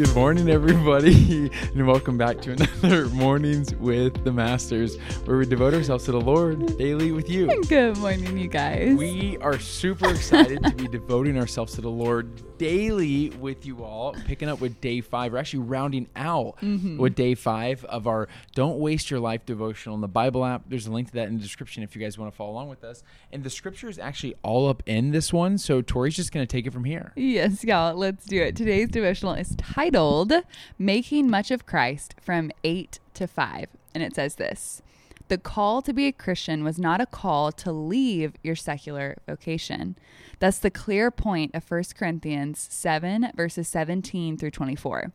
Good morning, everybody, and welcome back to another Mornings with the Masters, where we devote ourselves to the Lord daily with you. Good morning, you guys. We are super excited to be devoting ourselves to the Lord daily with you all, picking up with day five. We're actually rounding out Mm-hmm. with day five of our Don't Waste Your Life devotional in the Bible app. There's a link to that in the description if you guys want to follow along with us. And the scripture is actually all up in this one, so Tori's just going to take it from here. yes, y'all, let's do it. Today's devotional is titled Making Much of Christ from 8 to 5. And it says this The call to be a Christian was not a call to leave your secular vocation. That's the clear point of 1 Corinthians 7, verses 17 through 24.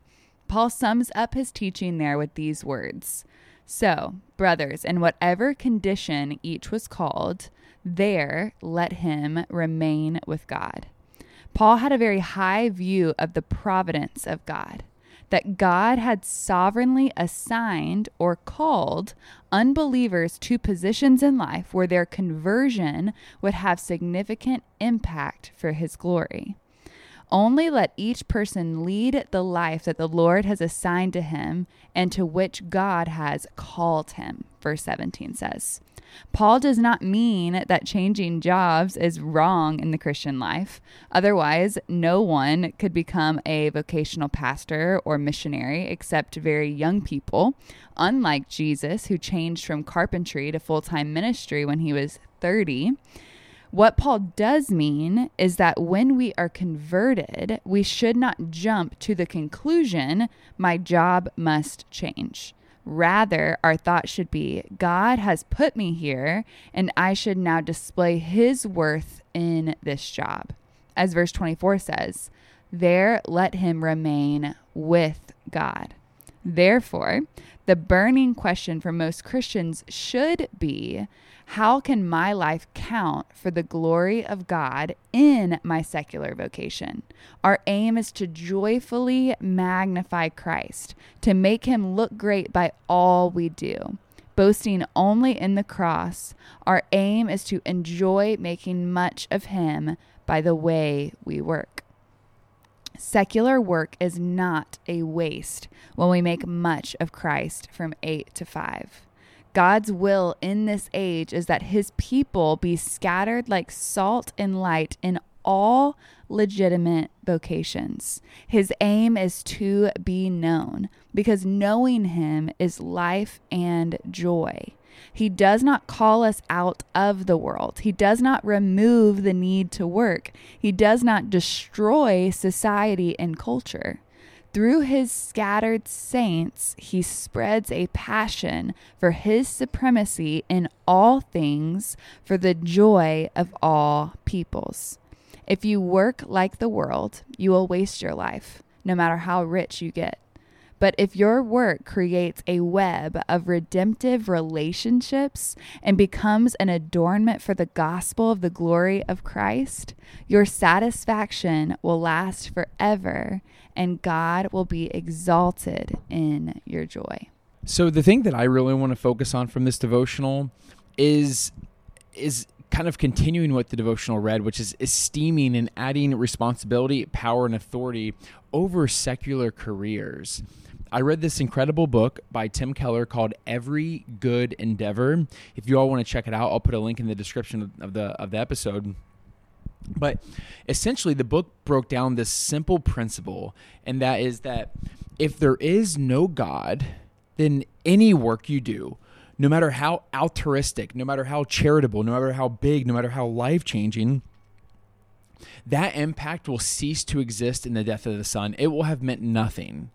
Paul sums up his teaching there with these words So, brothers, in whatever condition each was called, there let him remain with God. Paul had a very high view of the providence of God, that God had sovereignly assigned or called unbelievers to positions in life where their conversion would have significant impact for his glory. Only let each person lead the life that the Lord has assigned to him and to which God has called him, verse 17 says. Paul does not mean that changing jobs is wrong in the Christian life. Otherwise, no one could become a vocational pastor or missionary except very young people, unlike Jesus, who changed from carpentry to full time ministry when he was 30. What Paul does mean is that when we are converted, we should not jump to the conclusion, my job must change. Rather, our thought should be, God has put me here, and I should now display his worth in this job. As verse 24 says, there let him remain with God. Therefore, the burning question for most Christians should be how can my life count for the glory of God in my secular vocation? Our aim is to joyfully magnify Christ, to make him look great by all we do. Boasting only in the cross, our aim is to enjoy making much of him by the way we work. Secular work is not a waste when we make much of Christ from 8 to 5. God's will in this age is that his people be scattered like salt and light in all legitimate vocations. His aim is to be known because knowing him is life and joy. He does not call us out of the world. He does not remove the need to work. He does not destroy society and culture. Through his scattered saints, he spreads a passion for his supremacy in all things for the joy of all peoples. If you work like the world, you will waste your life, no matter how rich you get. But if your work creates a web of redemptive relationships and becomes an adornment for the gospel of the glory of Christ, your satisfaction will last forever and God will be exalted in your joy. So the thing that I really want to focus on from this devotional is is kind of continuing what the devotional read, which is esteeming and adding responsibility, power, and authority over secular careers. I read this incredible book by Tim Keller called Every Good Endeavor. If you all want to check it out, I'll put a link in the description of the of the episode. But essentially, the book broke down this simple principle, and that is that if there is no God, then any work you do, no matter how altruistic, no matter how charitable, no matter how big, no matter how life changing, that impact will cease to exist in the death of the sun. It will have meant nothing.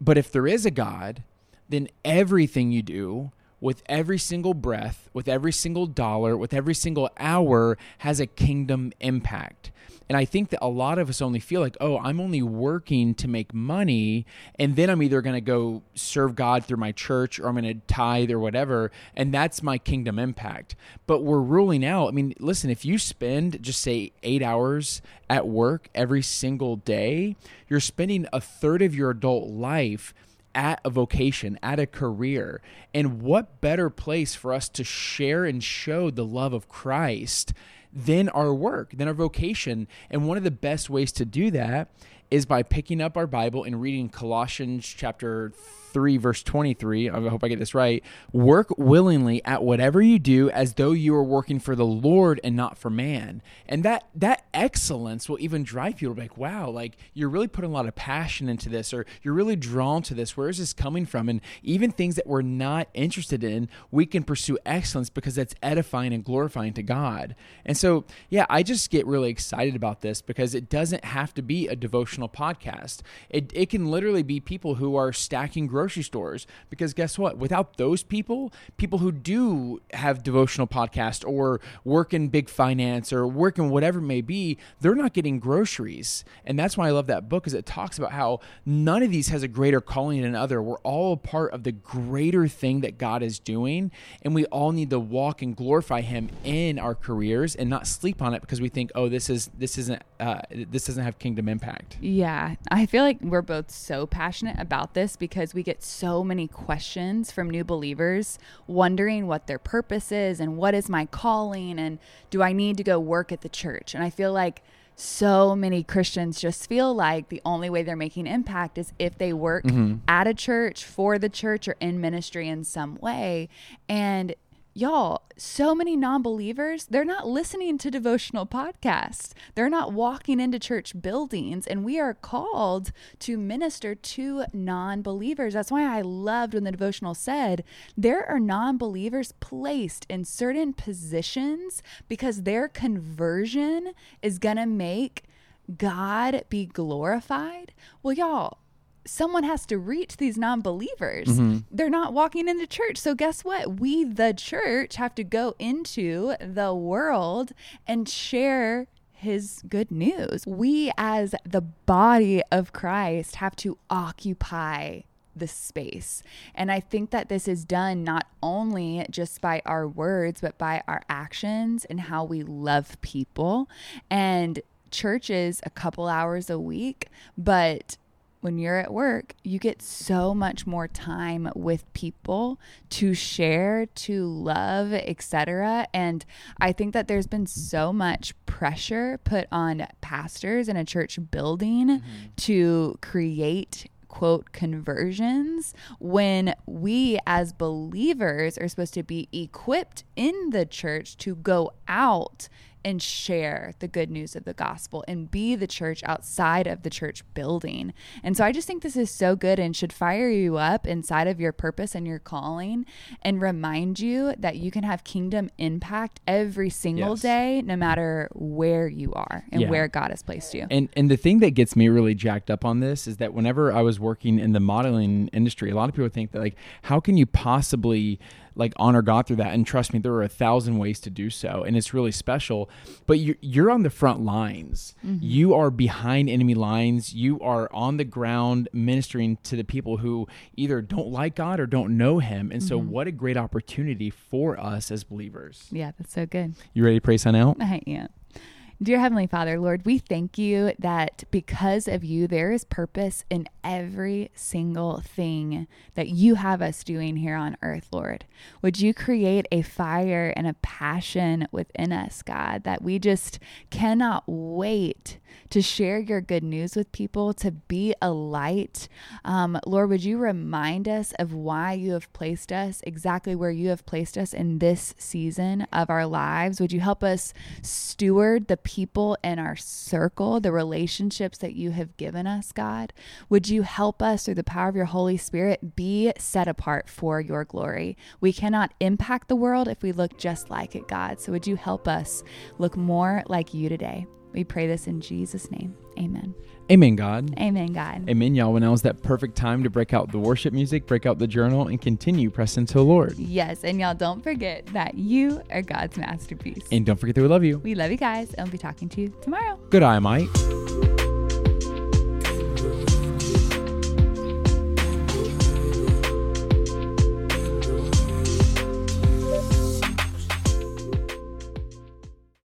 But if there is a God, then everything you do, with every single breath, with every single dollar, with every single hour, has a kingdom impact. And I think that a lot of us only feel like, oh, I'm only working to make money, and then I'm either going to go serve God through my church or I'm going to tithe or whatever, and that's my kingdom impact. But we're ruling out, I mean, listen, if you spend just say eight hours at work every single day, you're spending a third of your adult life at a vocation, at a career. And what better place for us to share and show the love of Christ than our work, then our vocation? And one of the best ways to do that is by picking up our Bible and reading Colossians chapter 3 verse 23 i hope i get this right work willingly at whatever you do as though you are working for the lord and not for man. And that that excellence will even drive people to be like wow like you're really putting a lot of passion into this or you're really drawn to this. Where is this coming from? And even things that we're not interested in we can pursue excellence because that's edifying and glorifying to god. And so yeah i just get really excited about this because it doesn't have to be a devotional podcast. It, it can literally be people who are stacking grocery stores because guess what? Without those people, people who do have devotional podcast or work in big finance or work in whatever it may be, they're not getting groceries. And that's why I love that book is it talks about how none of these has a greater calling than another. We're all a part of the greater thing that God is doing, and we all need to walk and glorify Him in our careers and not sleep on it because we think, oh, this is this isn't uh, this doesn't have kingdom impact. Yeah, I feel like we're both so passionate about this because we get get so many questions from new believers wondering what their purpose is and what is my calling and do I need to go work at the church? And I feel like so many Christians just feel like the only way they're making impact is if they work mm-hmm. at a church, for the church, or in ministry in some way. And y'all, so many non believers, they're not listening to devotional podcasts. They're not walking into church buildings. And we are called to minister to non believers. That's why I loved when the devotional said there are non believers placed in certain positions because their conversion is going to make God be glorified. Well, y'all, someone has to reach these non believers. Mm-hmm. They're not walking into church. So, guess what? We, the church, have to go into the world and share his good news. We, as the body of Christ, have to occupy the space. And I think that this is done not only just by our words, but by our actions and how we love people. And churches a couple hours a week, but when you're at work, you get so much more time with people to share, to love, etc. And I think that there's been so much pressure put on pastors in a church building mm-hmm. to create quote conversions when we as believers are supposed to be equipped in the church to go out and share the good news of the gospel and be the church outside of the church building. And so I just think this is so good and should fire you up inside of your purpose and your calling and remind you that you can have kingdom impact every single yes. day, no matter where you are and yeah. where God has placed you. And and the thing that gets me really jacked up on this is that whenever I was working in the modeling industry, a lot of people think that like, how can you possibly like honor God through that. And trust me, there are a thousand ways to do so, and it's really special. But you're you're on the front lines. Mm-hmm. You are behind enemy lines. You are on the ground ministering to the people who either don't like God or don't know Him. And mm-hmm. so, what a great opportunity for us as believers. Yeah, that's so good. You ready to pray sign out? I am. Dear Heavenly Father, Lord, we thank you that because of you, there is purpose in every single thing that you have us doing here on earth, Lord. Would you create a fire and a passion within us, God, that we just cannot wait to share your good news with people, to be a light? Um, Lord, would you remind us of why you have placed us exactly where you have placed us in this season of our lives? Would you help us steward the people in our circle, the relationships that you have given us, God? Would you help us through the power of your Holy Spirit be set apart for your glory? We cannot impact the world if we look just like it, God. So would you help us look more like you today? We pray this in Jesus' name. Amen. Amen, God. Amen, God. Amen, y'all. Well, now is that perfect time to break out the worship music, break out the journal, and continue pressing to the Lord. Yes, and y'all don't forget that you are God's masterpiece. And don't forget that we love you. We love you guys, and we'll be talking to you tomorrow. Good eye, Mike.